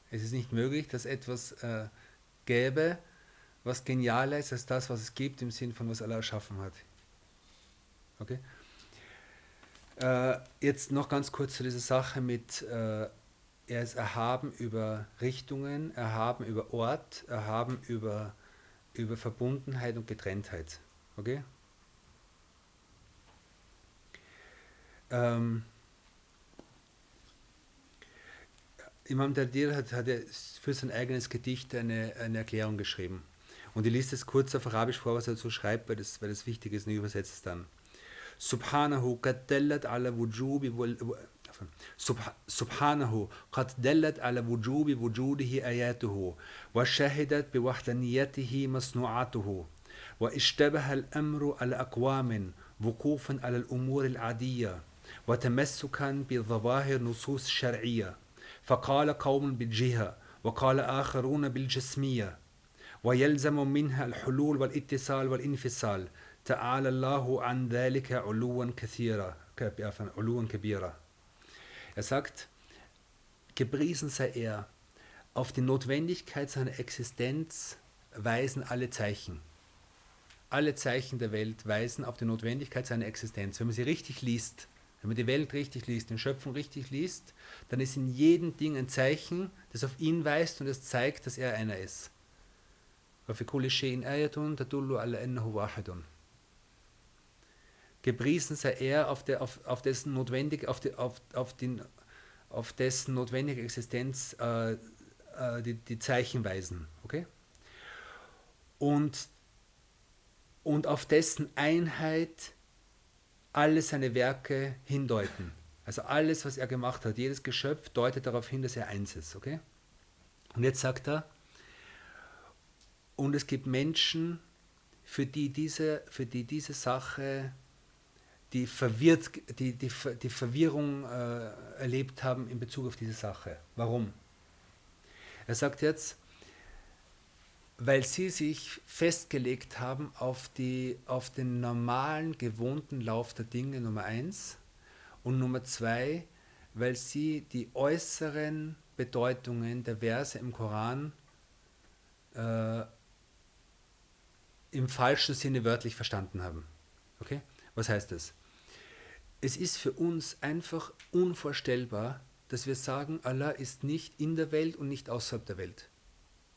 Speaker 2: Es ist nicht möglich, dass etwas äh, gäbe, was genialer ist als das, was es gibt, im Sinn von was Allah erschaffen hat. Okay? Äh, jetzt noch ganz kurz zu dieser Sache mit, äh, er ist erhaben über Richtungen, erhaben über Ort, erhaben über, über Verbundenheit und Getrenntheit. Okay? Ähm, Imam Dardir hat, hat für sein eigenes Gedicht eine, eine Erklärung geschrieben. Und ich lese es kurz auf Arabisch vor, was er dazu schreibt, weil das, weil das wichtig ist und ich übersetze es dann. Subhanahu qad dallat ala wujubi سبحانه قد دلت على وجوب وجوده آياته وشهدت بوحدانيته مصنوعاته واشتبه الأمر على أقوام وقوفا على الأمور العادية وتمسكا بظواهر نصوص شرعية فقال قوم بالجهة وقال آخرون بالجسمية ويلزم منها الحلول والاتصال والانفصال. تعالى الله عن ذلك علوا كثيرا علوا كبيرا Er sagt, gepriesen sei er, auf die Notwendigkeit seiner Existenz weisen alle Zeichen. Alle Zeichen der Welt weisen auf die Notwendigkeit seiner Existenz. Wenn man sie richtig liest, wenn man die Welt richtig liest, den Schöpfung richtig liest, dann ist in jedem Ding ein Zeichen, das auf ihn weist und es zeigt, dass er einer ist. Gepriesen sei er, auf, der, auf, auf dessen notwendig, auf, die, auf, auf, den, auf dessen notwendige Existenz äh, äh, die, die Zeichen weisen. Okay? Und, und auf dessen Einheit alle seine Werke hindeuten. Also alles, was er gemacht hat, jedes Geschöpf deutet darauf hin, dass er eins ist. Okay? Und jetzt sagt er, und es gibt Menschen, für die diese, für die diese Sache die, verwirrt, die, die, die Verwirrung äh, erlebt haben in Bezug auf diese Sache. Warum? Er sagt jetzt, weil sie sich festgelegt haben auf, die, auf den normalen, gewohnten Lauf der Dinge, Nummer eins, und Nummer zwei, weil sie die äußeren Bedeutungen der Verse im Koran äh, im falschen Sinne wörtlich verstanden haben. Okay? Was heißt das? Es ist für uns einfach unvorstellbar, dass wir sagen, Allah ist nicht in der Welt und nicht außerhalb der Welt.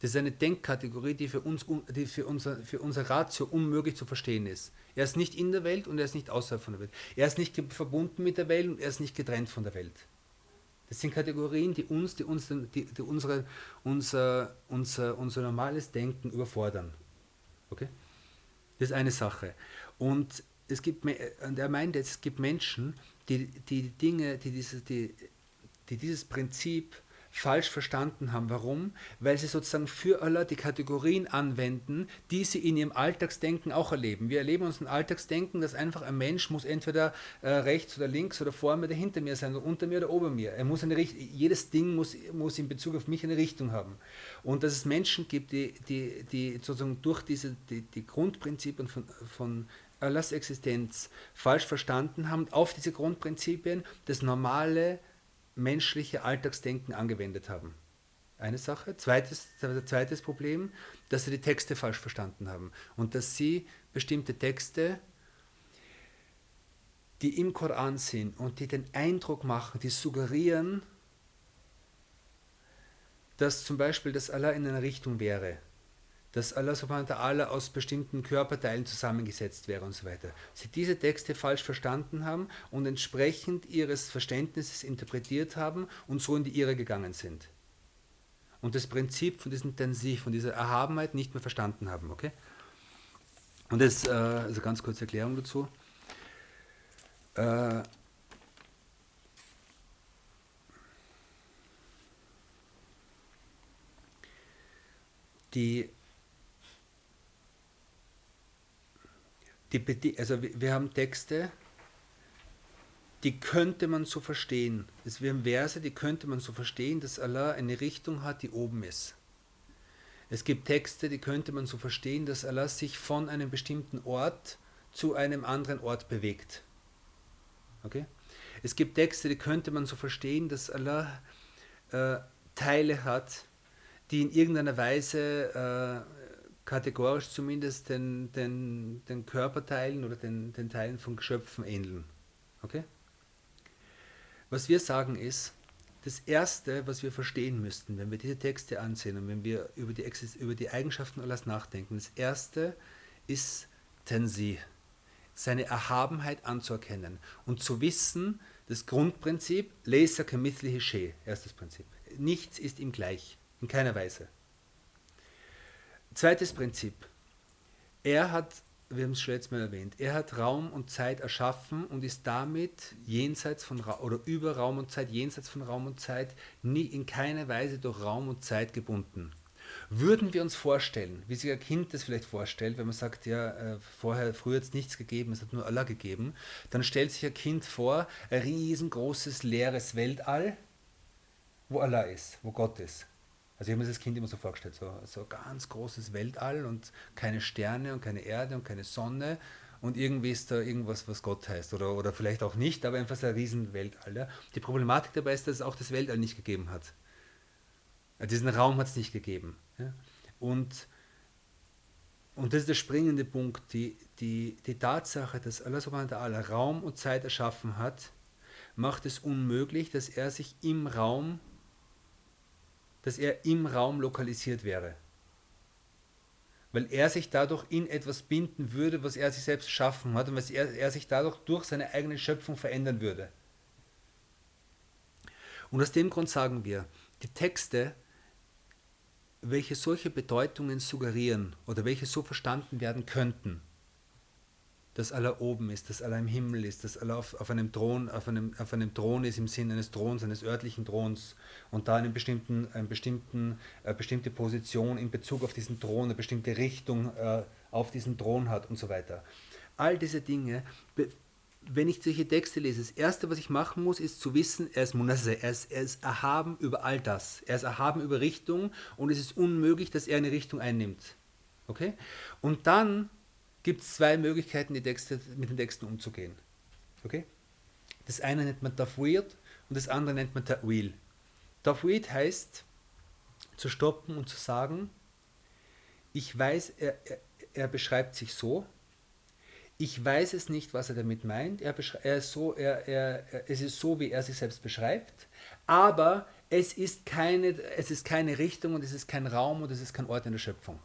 Speaker 2: Das ist eine Denkkategorie, die für, uns, die für, unser, für unser Ratio unmöglich zu verstehen ist. Er ist nicht in der Welt und er ist nicht außerhalb von der Welt. Er ist nicht verbunden mit der Welt und er ist nicht getrennt von der Welt. Das sind Kategorien, die uns, die uns, die, die unsere, unser, unser, unser normales Denken überfordern. Okay? Das ist eine Sache. Und es gibt, und er meint, es gibt Menschen, die die Dinge, die, diese, die, die dieses Prinzip falsch verstanden haben. Warum? Weil sie sozusagen für Allah die Kategorien anwenden, die sie in ihrem Alltagsdenken auch erleben. Wir erleben uns ein Alltagsdenken, dass einfach ein Mensch muss entweder äh, rechts oder links oder vor mir oder hinter mir sein, oder unter mir oder ober mir. Er muss eine Richt jedes Ding muss, muss in Bezug auf mich eine Richtung haben. Und dass es Menschen gibt, die, die, die sozusagen durch diese, die, die Grundprinzipien von, von Allahs Existenz falsch verstanden haben, auf diese Grundprinzipien das normale menschliche Alltagsdenken angewendet haben. Eine Sache. Zweites, zweites Problem, dass sie die Texte falsch verstanden haben und dass sie bestimmte Texte, die im Koran sind und die den Eindruck machen, die suggerieren, dass zum Beispiel das Allah in einer Richtung wäre dass Allah subhanahu wa ta'ala aus bestimmten Körperteilen zusammengesetzt wäre und so weiter. Sie diese Texte falsch verstanden haben und entsprechend ihres Verständnisses interpretiert haben und so in die Irre gegangen sind. Und das Prinzip von diesem Tensih, von dieser Erhabenheit nicht mehr verstanden haben. Okay? Und das, äh, also ganz kurze Erklärung dazu. Äh, die die, also wir haben Texte, die könnte man so verstehen. Es wären Verse, die könnte man so verstehen, dass Allah eine Richtung hat, die oben ist. Es gibt Texte, die könnte man so verstehen, dass Allah sich von einem bestimmten Ort zu einem anderen Ort bewegt. Okay? Es gibt Texte, die könnte man so verstehen, dass Allah äh, Teile hat, die in irgendeiner Weise äh, kategorisch zumindest den, den, den Körperteilen oder den, den Teilen von Geschöpfen ähneln. Okay? Was wir sagen ist, das Erste, was wir verstehen müssten, wenn wir diese Texte ansehen und wenn wir über die, über die Eigenschaften Allahs nachdenken, das Erste ist Tensi, seine Erhabenheit anzuerkennen und zu wissen, das Grundprinzip, Leser kamithli she, erstes Prinzip. Nichts ist ihm gleich, in keiner Weise. Zweites Prinzip. Er hat, wir haben es schon letztes Mal erwähnt, er hat Raum und Zeit erschaffen und ist damit jenseits von oder über Raum und Zeit, jenseits von Raum und Zeit, nie in keiner Weise durch Raum und Zeit gebunden. Würden wir uns vorstellen, wie sich ein Kind das vielleicht vorstellt, wenn man sagt, ja, äh, vorher, früher hat es nichts gegeben, es hat nur Allah gegeben, dann stellt sich ein Kind vor, ein riesengroßes, leeres Weltall, wo Allah ist, wo Gott ist. Also ich habe mir das Kind immer so vorgestellt, so, so ein ganz großes Weltall und keine Sterne und keine Erde und keine Sonne und irgendwie ist da irgendwas, was Gott heißt oder, oder vielleicht auch nicht, aber einfach so ein riesen Weltall. Ja. Die Problematik dabei ist, dass es auch das Weltall nicht gegeben hat. Diesen Raum hat es nicht gegeben. Ja. Und, und das ist der springende Punkt, die, die, die Tatsache, dass Allah subhanahu wa ta'ala Raum und Zeit erschaffen hat, macht es unmöglich, dass er sich im Raum dass er im Raum lokalisiert wäre. weil er sich dadurch in etwas binden würde, was er sich selbst geschaffen hat und was er, er sich dadurch durch seine eigene Schöpfung verändern würde. Und aus dem Grund sagen wir, die Texte, welche solche Bedeutungen suggerieren oder welche so verstanden werden könnten, dass Allah oben ist, dass Allah im Himmel ist, dass Allah auf, auf, einem Thron, auf, einem, auf einem Thron ist im Sinne eines Throns, eines örtlichen Throns und da eine, bestimmten, eine bestimmten, eine bestimmte Position in Bezug auf diesen Thron, eine bestimmte Richtung äh, auf diesen Thron hat und so weiter. All diese Dinge, wenn ich solche Texte lese, das Erste, was ich machen muss, ist zu wissen, er ist Munasse, er ist, er ist erhaben über all das. Er ist erhaben über Richtung und es ist unmöglich, dass er eine Richtung einnimmt. Okay? Und dann gibt es zwei Möglichkeiten, Texte, mit den Texten umzugehen. Okay? Das eine nennt man Tafwid und das andere nennt man Ta'wil. Tafwid heißt, zu stoppen und zu sagen, ich weiß, er, er, er, beschreibt sich so, ich weiß es nicht, was er damit meint, er, er ist so, er, er, es ist so, wie er sich selbst beschreibt, aber es ist, keine, es ist keine Richtung und es ist kein Raum und es ist kein Ort in der Schöpfung.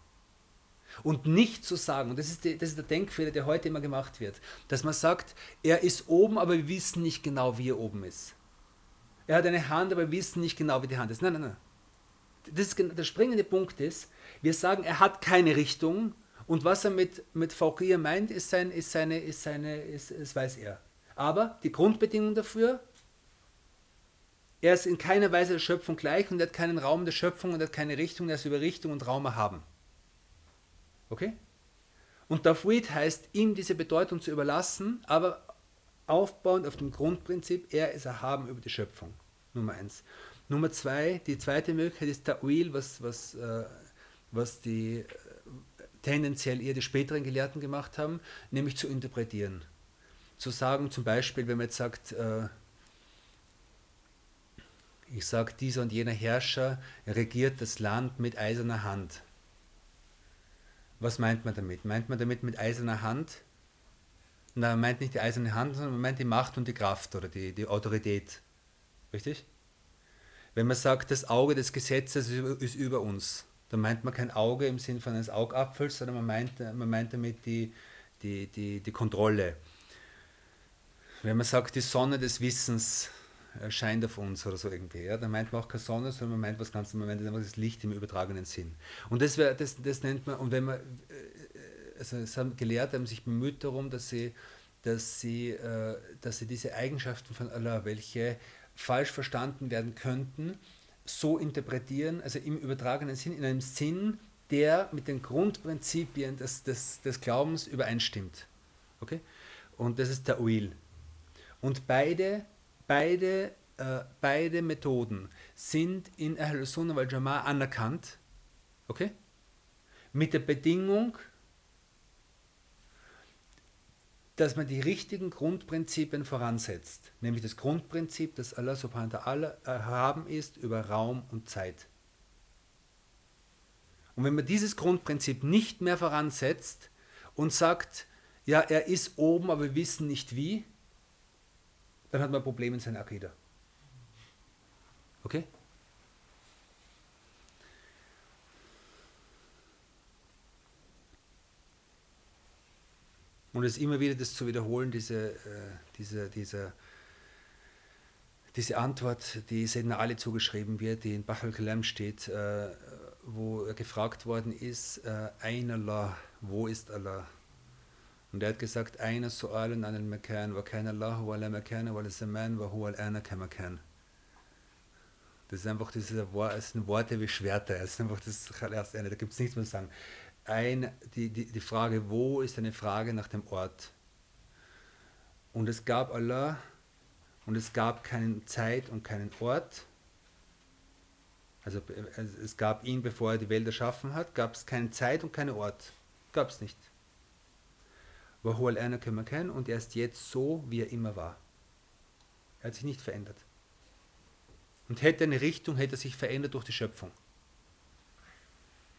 Speaker 2: Und nicht zu sagen, und das ist, die, das ist der Denkfehler, der heute immer gemacht wird, dass man sagt, er ist oben, aber wir wissen nicht genau, wie er oben ist. Er hat eine Hand, aber wir wissen nicht genau, wie die Hand ist. Nein, nein, nein. Das ist, der springende Punkt ist, wir sagen, er hat keine Richtung und was er mit, mit Fauqiya meint, ist, sein, ist seine, ist seine, ist, das weiß er. Aber die Grundbedingung dafür, er ist in keiner Weise der Schöpfung gleich und er hat keinen Raum der Schöpfung und er hat keine Richtung, er ist über Richtung und Raum erhaben. Okay? Und Tafwid heißt, ihm diese Bedeutung zu überlassen, aber aufbauend auf dem Grundprinzip, er ist erhaben über die Schöpfung. Nummer eins. Nummer zwei, die zweite Möglichkeit ist Ta'wil, was, was, äh, was die äh, tendenziell eher die späteren Gelehrten gemacht haben, nämlich zu interpretieren. Zu sagen, zum Beispiel, wenn man jetzt sagt, äh, ich sage, dieser und jener Herrscher regiert das Land mit eiserner Hand was meint man damit? Meint man damit mit eiserner Hand? Na, man meint nicht die eiserne Hand, sondern man meint die Macht und die Kraft oder die, die Autorität. Richtig? Wenn man sagt, das Auge des Gesetzes ist über uns, dann meint man kein Auge im Sinn von eines Augapfels, sondern man meint, man meint damit die, die, die, die Kontrolle. Wenn man sagt, die Sonne des Wissens scheint auf uns oder so irgendwie. Ja? Da meint man auch keine Sonne, sondern man meint was ganz, man meint einfach das Licht im übertragenen Sinn. Und das, wär, das, das nennt man, und wenn man, äh, also es haben Gelehrte haben sich bemüht darum, dass sie, dass sie, äh, dass sie diese Eigenschaften von Allah, welche falsch verstanden werden könnten, so interpretieren, also im übertragenen Sinn, in einem Sinn, der mit den Grundprinzipien des, des, des Glaubens übereinstimmt. Okay? Und das ist der Uil. Und beide beide, äh, beide Methoden sind in Ahl Sunnah wal Jama'ah anerkannt. Okay? Mit der Bedingung, dass man die richtigen Grundprinzipien voransetzt. Nämlich das Grundprinzip, dass Allah subhanahu wa ta'ala erhaben ist über Raum und Zeit. Und wenn man dieses Grundprinzip nicht mehr voransetzt und sagt, ja, er ist oben, aber wir wissen nicht wie, dann hat man ein Problem in seiner Akida. Okay? Und es immer wieder das zu wiederholen, diese, äh, diese, diese, diese Antwort, die Sedna Ali zugeschrieben wird, die in Bach al-Kalam steht, äh, wo gefragt worden ist, äh, Ein Allah, wo ist Allah? Und er hat gesagt, eine Su'alun an al-Makan, wa kana Allah wa la Makan wa la Zaman wa huwa al-ana kamakan. Das ist einfach diese das sind Worte wie Schwerter. Das ist einfach das erste eine, da gibt es nichts mehr zu sagen. Ein, die, die, die Frage, wo, ist eine Frage nach dem Ort. Und es gab Allah und es gab keine Zeit und keinen Ort. Also es gab ihn, bevor er die Welt erschaffen hat, gab es keine Zeit und keinen Ort. Gab es nicht. وهو الآن كما كان und er ist jetzt so, wie er immer war. Er hat sich nicht verändert. Und hätte eine Richtung, hätte er sich verändert durch die Schöpfung.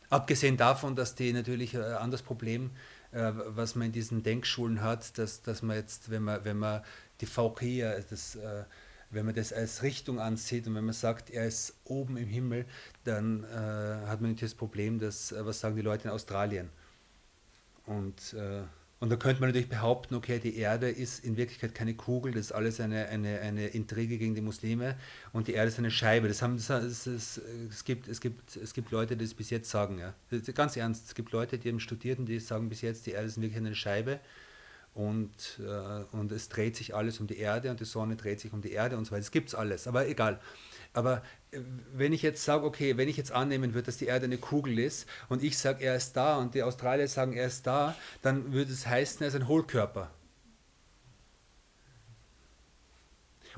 Speaker 2: Abgesehen davon, dass die natürlich ein anderes Problem, äh, was man in diesen Denkschulen hat, dass, dass man jetzt, wenn man, wenn man die VK, das, äh, wenn man das als Richtung ansieht und wenn man sagt, er ist oben im Himmel, dann äh, hat man nicht das Problem, dass, äh, was sagen die Leute in Australien? Und, äh, und da könnte man natürlich behaupten, okay, die Erde ist in Wirklichkeit keine Kugel, das ist alles eine, eine, eine Intrige gegen die Muslime und die Erde ist eine Scheibe. Das haben, das, das, das, es, gibt, es, gibt, es gibt Leute, die das bis jetzt sagen. Ja. Ganz ernst, es gibt Leute, die haben studiert und die sagen bis jetzt, die Erde ist in Wirklichkeit eine Scheibe und, äh, und es dreht sich alles um die Erde und die Sonne dreht sich um die Erde und so weiter. Es gibt alles, aber egal. Aber äh, wenn ich jetzt sage, okay, wenn ich jetzt annehmen würde, dass die Erde eine Kugel ist und ich sage, er ist da und die Australier sagen, er ist da, dann würde es heißen, er ist ein Hohlkörper.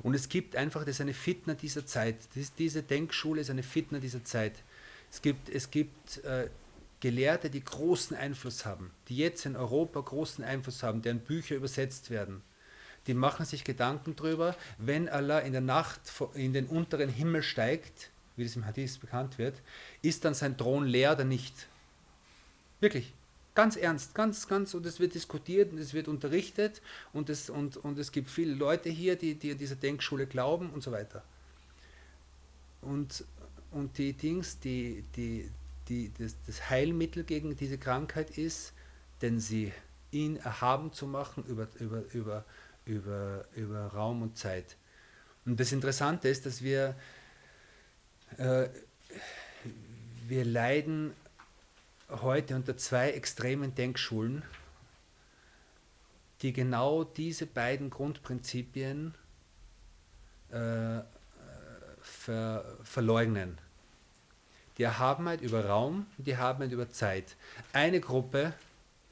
Speaker 2: Und es gibt einfach, das ist eine Fitner dieser Zeit. diese Denkschule ist eine Fitner dieser Zeit. Es gibt, es gibt äh, Gelehrte, die großen Einfluss haben, die jetzt in Europa großen Einfluss haben, deren Bücher übersetzt werden die machen sich Gedanken darüber, wenn Allah in der Nacht in den unteren Himmel steigt, wie das im Hadith bekannt wird, ist dann sein Thron leer oder nicht? Wirklich, ganz ernst, ganz, ganz, und es wird diskutiert und es wird unterrichtet und es, und, und es gibt viele Leute hier, die, die an dieser Denkschule glauben und so weiter. Und, und die Dings, die, die, die, das, das Heilmittel gegen diese Krankheit ist, denn sie ihn erhaben zu machen über, über, über, über, über Raum und Zeit. Und das Interessante ist, dass wir, äh, wir leiden heute unter zwei extremen Denkschulen, die genau diese beiden Grundprinzipien äh, ver, verleugnen. Die Erhabenheit über Raum die Erhabenheit über Zeit. Eine Gruppe,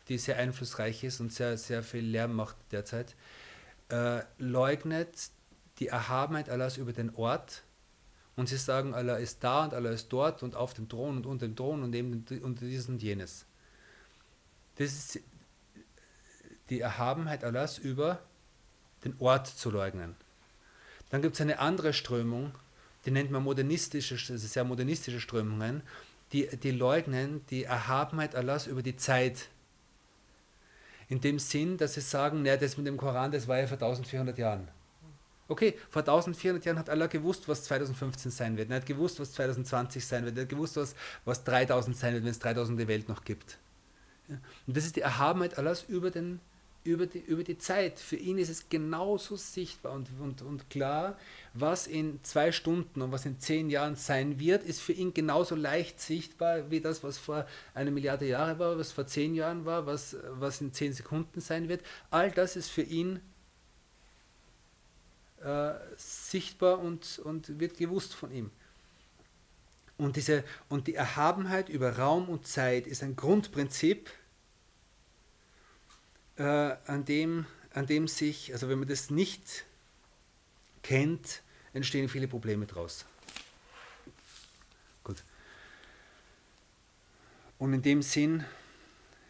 Speaker 2: die sehr einflussreich ist und sehr, sehr viel Lärm macht derzeit, äh, leugnet die Erhabenheit Allahs über den Ort und sie sagen, Allah ist da und Allah ist dort und auf dem Thron und unter dem Thron und eben unter dieses und jenes. Das ist die Erhabenheit Allahs über den Ort zu leugnen. Dann gibt es eine andere Strömung, die nennt man modernistische, sehr modernistische Strömungen, die, die leugnen die Erhabenheit Allahs über die Zeit in dem Sinn, dass sie sagen, naja, das mit dem Koran, das war ja vor 1400 Jahren. Okay, vor 1400 Jahren hat Allah gewusst, was 2015 sein wird. Er hat gewusst, was 2020 sein wird. Er hat gewusst, was, was 3000 sein wird, wenn es 3000 die Welt noch gibt. Und das ist die Erhabenheit Allahs über den über die, über die Zeit. Für ihn ist es genauso sichtbar und, und, und klar, was in zwei Stunden und was in zehn Jahren sein wird, ist für ihn genauso leicht sichtbar wie das, was vor einer Milliarde Jahre war, was vor zehn Jahren war, was, was in zehn Sekunden sein wird. All das ist für ihn äh, sichtbar und, und wird gewusst von ihm. Und, diese, und die Erhabenheit über Raum und Zeit ist ein Grundprinzip, äh, an, dem, an dem sich, also wenn man das nicht kennt, entstehen viele Probleme draus. Gut. Und in dem Sinn,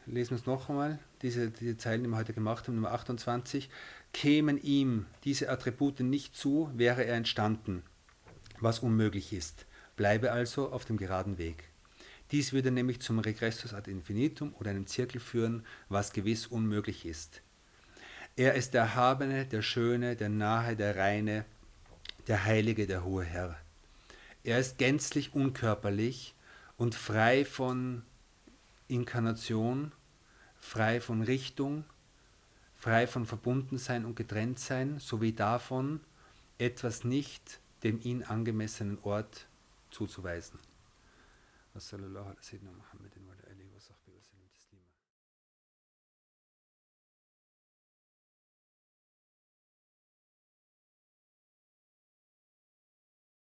Speaker 2: lesen wir es noch einmal, diese, diese Zeilen, die wir heute gemacht haben, Nummer 28, kämen ihm diese Attribute nicht zu, wäre er entstanden, was unmöglich ist. Bleibe also auf dem geraden Weg. Dies würde nämlich zum Regressus ad infinitum oder einem Zirkel führen, was gewiss unmöglich ist. Er ist der Erhabene, der Schöne, der Nahe, der Reine, der Heilige, der hohe Herr. Er ist gänzlich unkörperlich und frei von Inkarnation, frei von Richtung, frei von Verbundensein und Getrenntsein, sowie davon, etwas nicht dem ihn angemessenen Ort zuzuweisen. وصلى الله على سيدنا محمد.